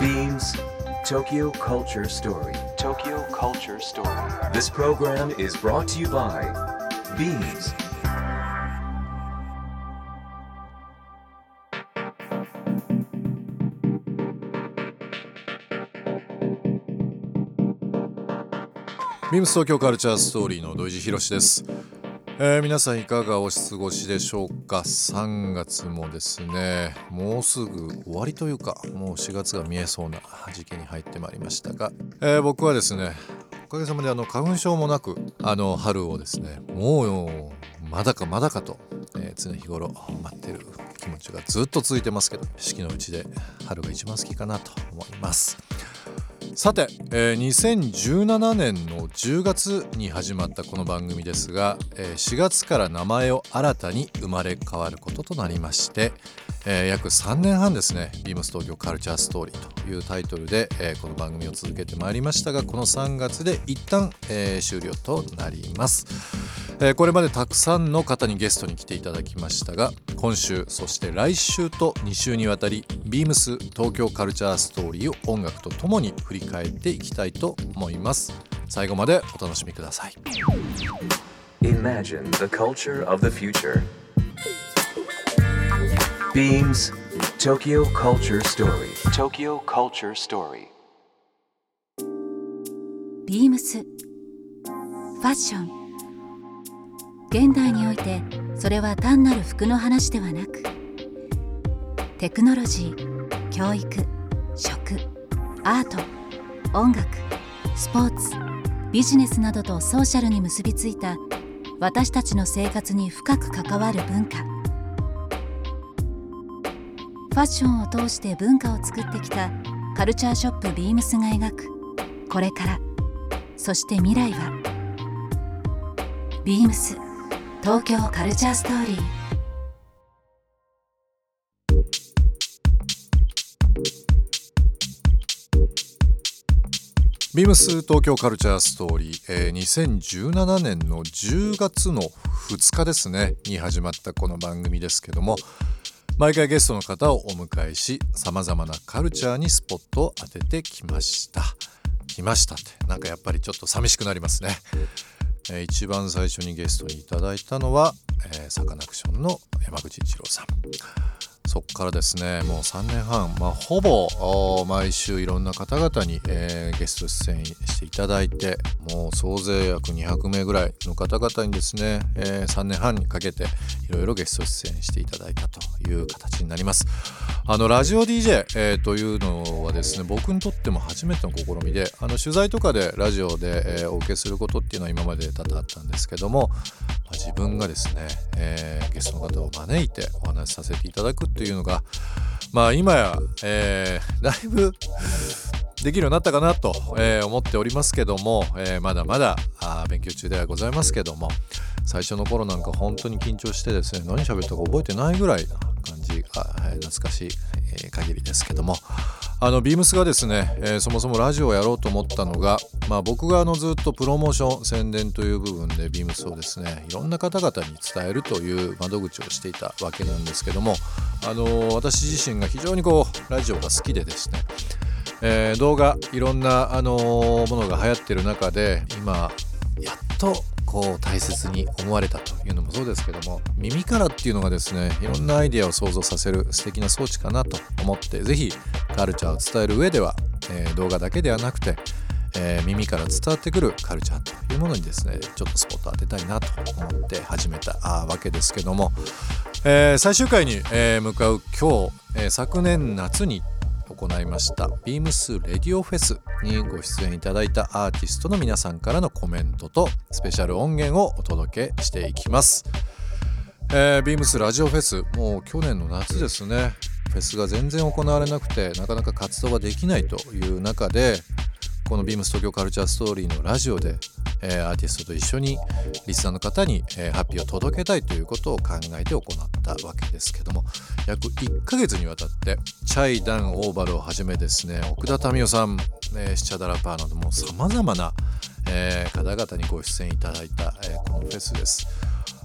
Beams Tokyo Culture Story. Tokyo Culture Story. This program is brought to you by Beams.「ビームス東京カルチャーストーリー」の土井地博です、えー皆さんいかがお過ごしでしょうか？3月もですねもうすぐ終わりというかもう4月が見えそうな時期に入ってまいりましたが、えー僕はですねおかげさまであの花粉症もなくあの春をですねもうまだかまだかと、えー常日頃待ってる気持ちがずっと続いてますけど四季のうちで春が一番好きかなと思います。さて、えー2017年の10月に始まったこの番組ですが、えー4月から名前を新たに生まれ変わることとなりまして、えー約3年半ですね「ビームス東京カルチャーストーリー」というタイトルで、えーこの番組を続けてまいりましたがこの3月で一旦、えー終了となります。えーこれまでたくさんの方にゲストに来ていただきましたが今週そして来週と2週にわたりビームス東京カルチャーストーリーを音楽とともに振り返っていきたいと思います最後までお楽しみください Imagine the culture of the future. Beams Tokyo Culture Story. Tokyo Culture Story. ビームスファッション現代においてそれは単なる服の話ではなくテクノロジー教育食アート音楽スポーツビジネスなどとソーシャルに結びついた私たちの生活に深く関わる文化。ファッションを通して文化を作ってきたカルチャーショップビームスが描く。これから。そして未来はビームス。東京カルチャーストーリー。ビームス東京カルチャーストーリー、えー2017年の10月の2日ですね。に始まったこの番組ですけども。毎回ゲストの方をお迎えしさまざまなカルチャーにスポットを当ててきました。来ましたって。なんかやっぱりちょっと寂しくなりますね、え一番最初にゲストにいただいたのは、えーサカナクションの山口一郎さん。そこからですねもう3年半、まあ、ほぼ毎週いろんな方々に、えーゲスト出演していただいてもう総勢約200名ぐらいの方々にですね、えー3年半にかけていろいろゲスト出演していただいたという形になります。あのラジオ DJ、えーというのはですね僕にとっても初めての試みであの取材とかでラジオで、えーお受けすることっていうのは今まで多々あったんですけども、まあ自分がですね、えーゲストの方を招いてお話しさせていただくっていうのがまあ今や、えーだいぶできるようになったかなと、えー思っておりますけども、えーまだまだ勉強中ではございますけども最初の頃なんか本当に緊張してですね何喋ったか覚えてないぐらいな感じが、え懐かしい、え限りですけども。あのビームスがですね、えーそもそもラジオをやろうと思ったのが、まあ、僕があのずっとプロモーション宣伝という部分でビームスをですねいろんな方々に伝えるという窓口をしていたわけなんですけどもあの私自身が非常にこうラジオが好きでですねえー動画いろんな、あのものが流行ってる中で今やっとこう大切に思われたというのもそうですけども耳からっていうのがですねいろんなアイデアを想像させる素敵な装置かなと思ってぜひカルチャーを伝える上では、えー動画だけではなくて、えー耳から伝わってくるカルチャーというものにですねちょっとスポットを当てたいなと思って始めたわけですけども、えー最終回に、え向かう今日、え昨年夏に行いました。ビームスレディオフェスにご出演いただいたアーティストの皆さんからのコメントとスペシャル音源をお届けしていきます、えービームスラジオフェスもう去年の夏ですね。フェスが全然行われなくてなかなか活動ができないという中でこのビームス東京カルチャーストーリーのラジオで、えアーティストと一緒にリスナーの方に、えハッピーを届けたいということを考えて行ったわけですけども約1ヶ月にわたってチャイダン・オーバルをはじめですね奥田民生さん、えシチャダラパーなどもさまざまな、え方々にご出演いただいた、えこのフェスです。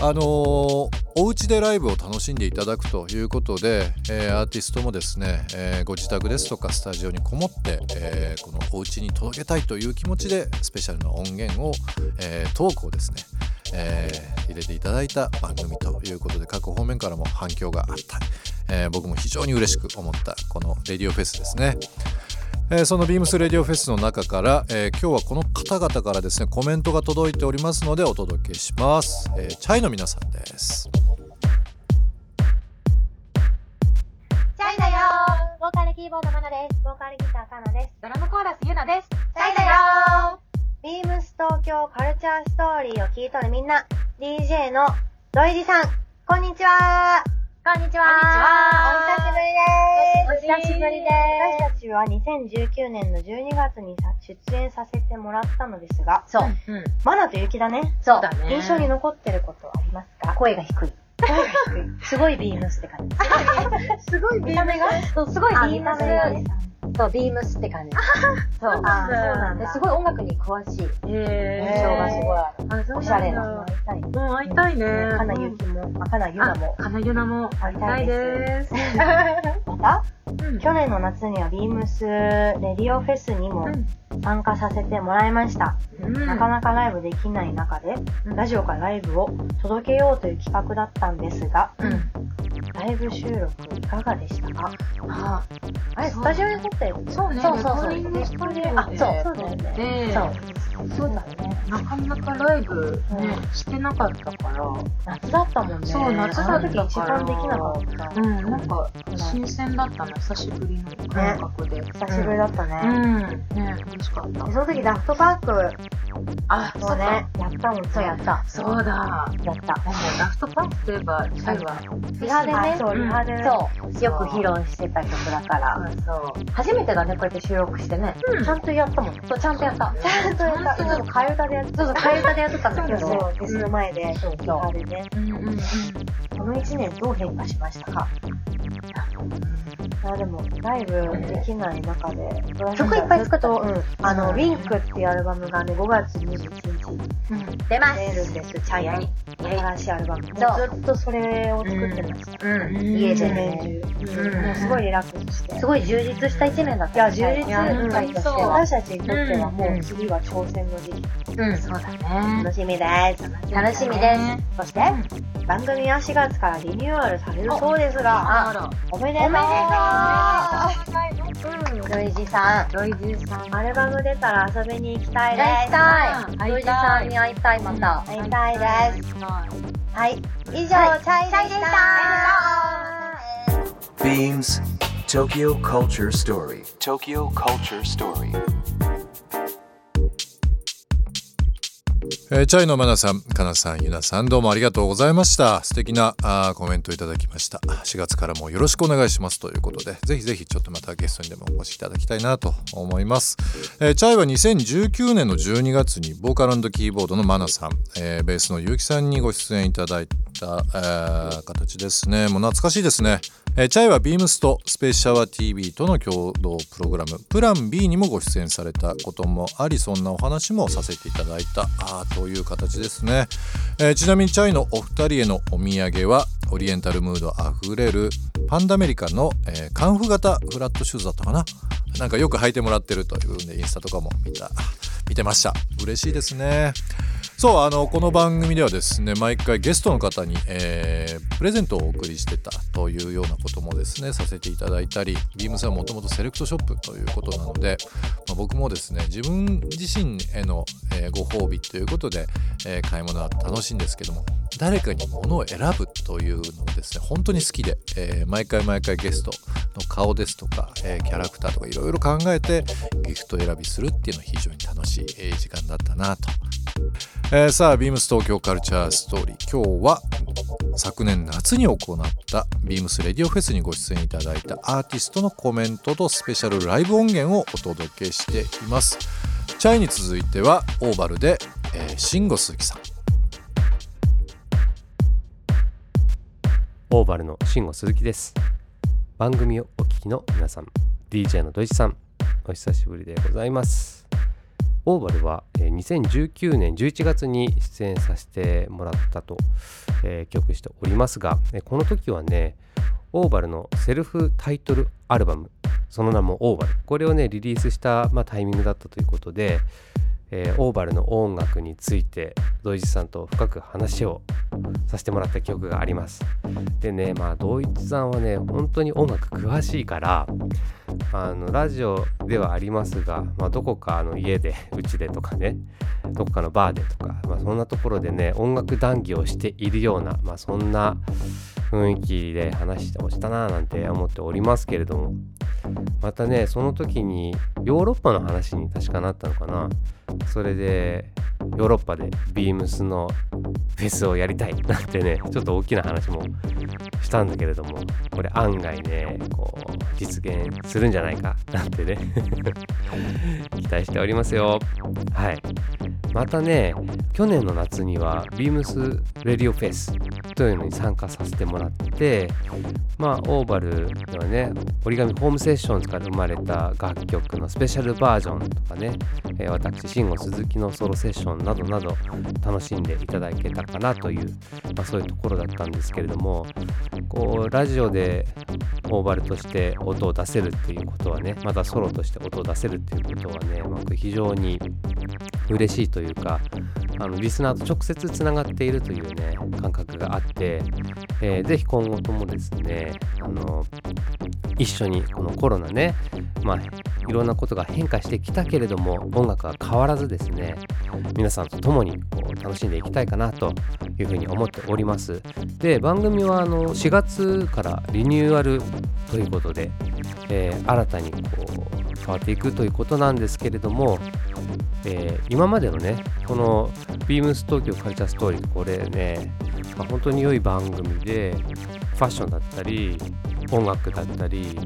あのーお家でライブを楽しんでいただくということで、えーアーティストもですね、えーご自宅ですとかスタジオにこもって、えーこのお家に届けたいという気持ちでスペシャルな音源を、えートークをですね、えー入れていただいた番組ということで各方面からも反響があった、えー僕も非常に嬉しく思ったこのレディオフェスですね。えーそのビームスレディオフェスの中から、えー今日はこの方々からですねコメントが届いておりますのでお届けします、えーチャイの皆さんです。チャイだよ。ボーカルキーボードマナです。ボーカルギターカナです。ドラムコーラスユナです。チャイだよ。ビームス東京カルチャーストーリーを聞いとるみんな、DJ のロイジさん、こんにちは。こんにちお久しぶりですお久しぶりです私たちは2019年の12月にさ出演させてもらったのですが、そう。うん。マナと雪だね。そうだね。印象に残ってることありますか？声が低い。声が低い。すごいビームスって感じ。すごい見た目がそう、すごいビあームス。そう、ビームスって感じ。そう。あそうなんだですごい音楽に詳しいへ印象がすごいある。おしゃれなな。会いたい。もう会いたいね。かなゆきも、あ、かなゆなもあ、かなゆなも会いたいでです。またうん去年の夏にはビームスレディオフェスにも参加させてもらいました。うんなかなかライブできない中で、うんラジオからライブを届けようという企画だったんですが、うん。ライブ収録いかがでしたか？あ、あれ、スタジオに撮ったよね。そうね。そうそうそうレコーディングスタジオであ、そう、そうだよね。でそう。そうだね。なかなかライブね、してなかったから、夏だったもんね。そう夏だったあの時一番できなかった。うん、なんか、新鮮だったの、久しぶりの感覚で。久しぶりだったね。うん。ね、楽しかったで。その時ダフトパークあ、をね、やったもんそうやった。そうだ。やった。もうダフトパンクといえば、チャイは、リハでね、そう、うんリハで。そう。よく披露してた曲だから。そう。初めてだね、こうやって収録してね。ちゃんとやったもん。そう、ちゃんとやった。ちゃんとやった。いつも替え歌でやってそうそう、替え歌でやってたんだけど。そう、フェスの前で、そう、リハでね。うんうんうん。この1年どう変化しましたか？あでも、ライブできない中で、曲いっぱい作っとうん。あの、ウィンクっていうアルバムがね、5月21日出ます。出るんです、チャイヤに。新しいアルバム。ずっとそれを作ってました。うん。家で一ね。うんもうすごいリラックスして。すごい充実した一年だっいや、たね。充実。いやうん本当にそう私たちにとってはもうんう次は挑戦の時期。うん。そうだね。楽しみです。楽しみです。そして、番組は4月からリニューアルされるそうですが、おめでとうおめロイジさん。ロイジさん。アルバム出たら遊びに行きたいです。会いたい。ロイジさんに会いたい、また。会いたいです。はい。以上、はいチャイでしチャイでしたた。Beams Tokyo Culture Story. Tokyo Culture Story. えーチャイのマナさん、かなさん、ゆなさん、どうもありがとうございました。素敵なあコメントいただきました。4月からもよろしくお願いしますということで、ぜひぜひちょっとまたゲストにでもお越しいただきたいなと思います。えーチャイは2019年の12月にボーカルキーボードのマナさん、えーベースのゆうきさんにご出演いただいた、えー形ですね。もう懐かしいですね。えーチャイはビームスとスペースシャワー TV との共同プログラム。プラン B にもご出演されたこともありそんなお話もさせていただいたあという形ですね、えーちなみにチャイのお二人へのお土産はオリエンタルムードあふれるパンダメリカの、えーカンフ型フラットシューズだったかな？なんかよく履いてもらってるというんでインスタとかも見た見てました。嬉しいですね。そうあのこの番組ではですね毎回ゲストの方に、えープレゼントをお送りしてたというようなこともですねさせていただいたりビームスはもともとセレクトショップということなので、まあ僕もですね自分自身への、えご褒美ということで、えー買い物は楽しいんですけども誰かに物を選ぶというのがですね本当に好きで、えー毎回毎回ゲストの顔ですとか、えキャラクターとかいろいろ考えてギフト選びするっていうのは非常に楽しい、時間だったなと。えさあビームス東京カルチャーストーリー。今日は昨年夏に行ったビームスレディオフェスにご出演いただいたアーティストのコメントとスペシャルライブ音源をお届けしています。チャイに続いてはオーバルで、えー、慎吾鈴木さん。オーバルの慎吾鈴木です。番組をお聞きの皆さん DJ の土井さんお久しぶりでございます。オーバルは2019年11月に出演させてもらったと、え記憶しておりますがこの時はねオーバルのセルフタイトルアルバムその名もオーバル。これをねリリースした、まあ、タイミングだったということで、えーオーバルの音楽について土井さんと深く話をさせてもらった記憶があります。でねまあ土井さんはね本当に音楽詳しいからあのラジオではありますが、まあ、どこかあの家でうちでとかねどこかのバーでとか、まあ、そんなところでね音楽談義をしているような、まあ、そんな雰囲気で話しておしたななんて思っておりますけれどもまたねその時にヨーロッパの話に確かなったのかな。それでヨーロッパでビームスのフェスをやりたい。なんてねちょっと大きな話もしたんだけれども。これ案外ねこう実現するんじゃないか。なんてね。期待しておりますよ。はい。またね去年の夏にはビームスレディオフェスというのに参加させてもらってまあオーバルではね折り紙ホームセッションズから生まれた楽曲のスペシャルバージョンとかね、えー私慎吾鈴木のソロセッションなどなど楽しんでいただけたかなという、まあ、そういうところだったんですけれどもこうラジオでオーバルとして音を出せるっていうことはねまたソロとして音を出せるっていうことはね、まあ、非常に嬉しいというかあのリスナーと直接つながっているというね感覚があって、えーぜひ今後ともですねあの一緒にこのコロナねまあいろんなことが変化してきたけれども音楽は変わらずですね皆さんと共にこう楽しんでいきたいかなというふうに思っております。で番組はあの4月からリニューアルということで、えー新たにこう変わっていくということなんですけれども、えー今までのねこのビームス東京カルチャーストーリーこれね、まあ本当に良い番組でファッションだったり音楽だったり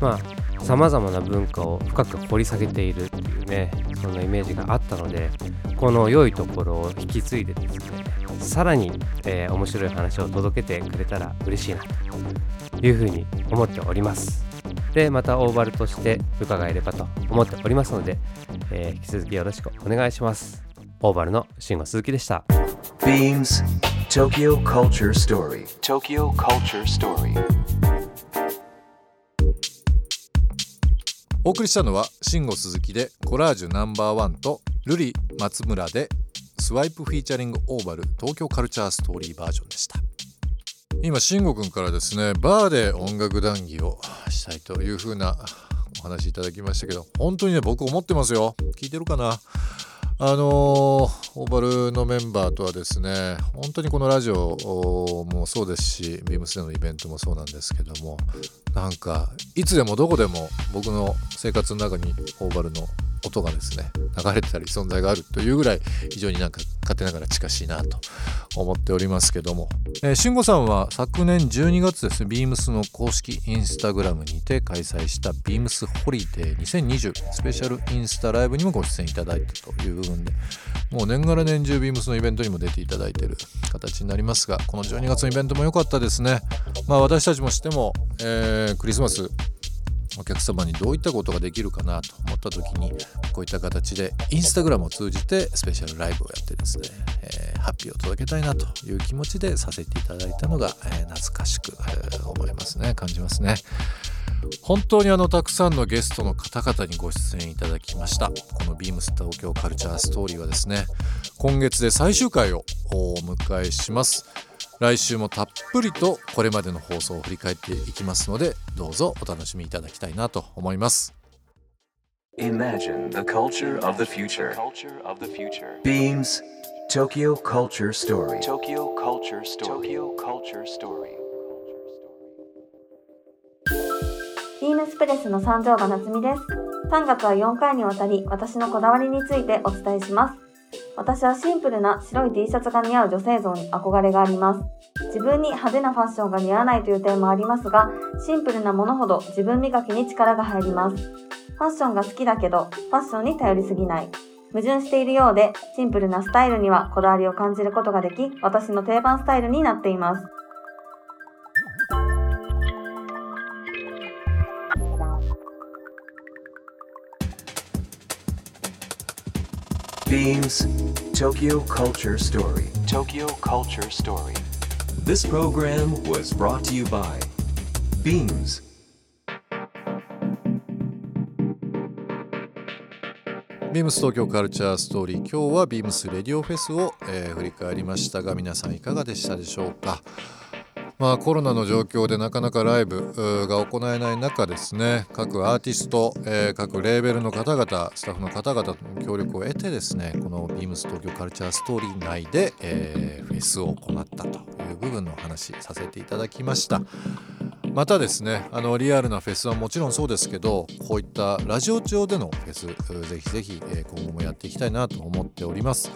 まあさまざまな文化を深く掘り下げているっていうねそんなイメージがあったのでこの良いところを引き継いでですねさらに、えー面白い話を届けてくれたら嬉しいなというふうに思っております。でまたオーバルとして伺えればと思っておりますので、えー引き続きよろしくお願いしますオーバルの慎吾鈴木でした Beams Tokyo Culture Story. Tokyo Culture Story. お送りしたのは慎吾鈴木でコラージュナンバーワンとルリ松村でスワイプフィーチャリングオーバル東京カルチャーストーリーバージョンでした今慎吾くんからですねバーで音楽談義をしたいというふうなお話いただきましたけど本当にね僕思ってますよ。聞いてるかな？あのーオーバルのメンバーとはですね本当にこのラジオもそうですしビームスでのイベントもそうなんですけどもなんかいつでもどこでも僕の生活の中にオーバルの音がですね流れてたり存在があるというぐらい非常になんか勝手ながら近しいなと思っておりますけども、えー、慎吾さんは昨年12月ですねビームスの公式インスタグラムにて開催したビームスホリデー2020スペシャルインスタライブにもご出演いただいたという部分でもう年がら年中ビームスのイベントにも出ていただいている形になりますがこの12月のイベントも良かったですね。まあ私たちもしても、えークリスマスお客様にどういったことができるかなと思った時にこういった形でインスタグラムを通じてスペシャルライブをやってですね、えーハッピーを届けたいなという気持ちでさせていただいたのが、えー懐かしく、えー思いますね。感じますね。本当にあのたくさんのゲストの方々にご出演いただきました。このビームス東京カルチャーストーリーはですね今月で最終回をお迎えします。来週もたっぷりとこれまでの放送を振り返っていきますのでどうぞお楽しみいただきたいなと思います。ビームスプレスの三条が夏美です。3月は4回にわたり私のこだわりについてお伝えします。私はシンプルな白い T シャツが似合う女性像に憧れがあります。自分に派手なファッションが似合わないという点もありますが、シンプルなものほど自分磨きに力が入ります。ファッションが好きだけど、ファッションに頼りすぎない。矛盾しているようで、シンプルなスタイルにはこだわりを感じることができ、私の定番スタイルになっています。Beams Tokyo Culture Story. Tokyo Culture Story. This program was brought to you by Beams. ビームス東京カルチャーストーリー今日はビームスレディオフェスを、えー振り返りましたが皆さんいかがでしたでしょうかまあコロナの状況でなかなかライブが行えない中ですね。各アーティスト、えー各レーベルの方々スタッフの方々との協力を得てですねこのビームス東京カルチャーストーリー内で、えーフェスを行ったという部分のお話させていただきました。またですねあのリアルなフェスはもちろんそうですけどこういったラジオ上でのフェスぜひぜひ今後もやっていきたいなと思っております。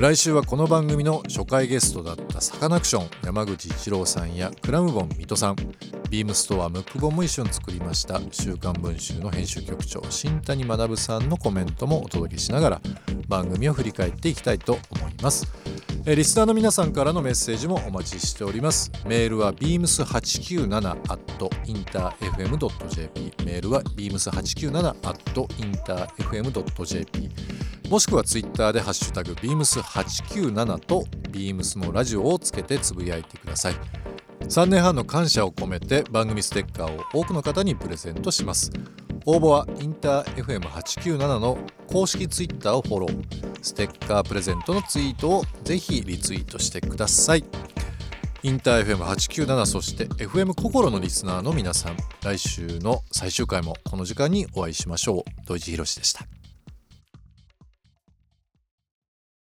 来週はこの番組の初回ゲストだったサカナクション山口一郎さんやクラムボン水戸さん。ビームストアムックボンも一緒に作りました「週刊文春」の編集局長新谷学さんのコメントもお届けしながら番組を振り返っていきたいと思います。リスナーの皆さんからのメッセージもお待ちしております。メールは beams897.interfm.jp メールは beams897.interfm.jp もしくはツイッターでハッシュタグ beams897 と beams のラジオをつけてつぶやいてください。3年半の感謝を込めて番組ステッカーを多くの方にプレゼントします。応募はインター FM897 の公式ツイッターをフォロー。ステッカープレゼントのツイートをぜひリツイートしてください。インター FM897 そして FM 心のリスナーの皆さん。来週の最終回もこの時間にお会いしましょう。土井地博でした。